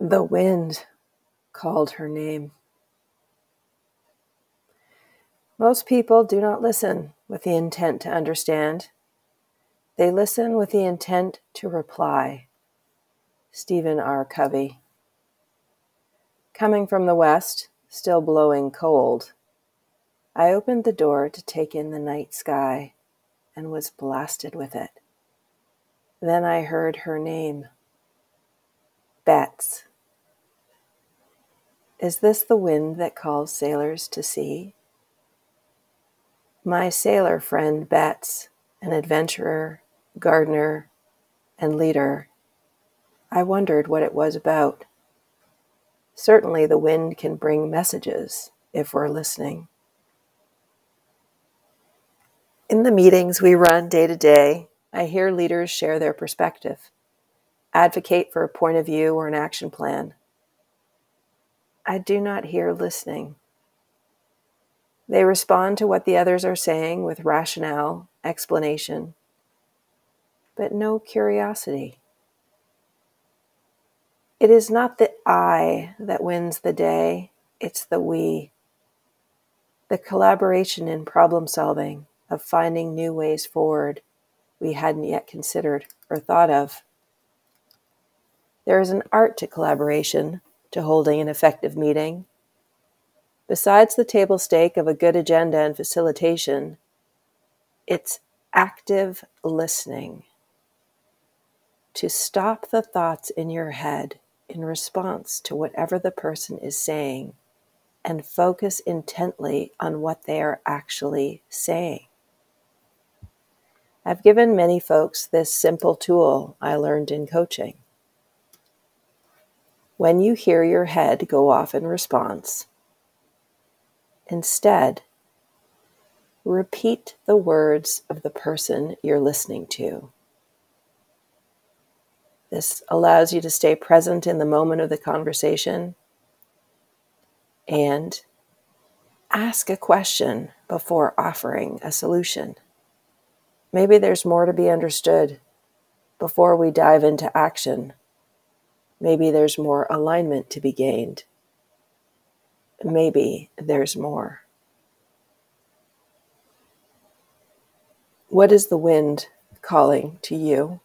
The wind called her name. Most people do not listen with the intent to understand. They listen with the intent to reply. Stephen R. Covey. Coming from the west, still blowing cold, I opened the door to take in the night sky and was blasted with it. Then I heard her name Bets. Is this the wind that calls sailors to sea? My sailor friend Bets, an adventurer, gardener, and leader, I wondered what it was about. Certainly, the wind can bring messages if we're listening. In the meetings we run day to day, I hear leaders share their perspective, advocate for a point of view or an action plan. I do not hear listening. They respond to what the others are saying with rationale, explanation, but no curiosity. It is not the I that wins the day, it's the we. The collaboration in problem solving, of finding new ways forward we hadn't yet considered or thought of. There is an art to collaboration to holding an effective meeting. Besides the table stake of a good agenda and facilitation, it's active listening. To stop the thoughts in your head in response to whatever the person is saying and focus intently on what they are actually saying. I've given many folks this simple tool I learned in coaching. When you hear your head go off in response, instead, repeat the words of the person you're listening to. This allows you to stay present in the moment of the conversation and ask a question before offering a solution. Maybe there's more to be understood before we dive into action Maybe there's more alignment to be gained. Maybe there's more. What is the wind calling to you?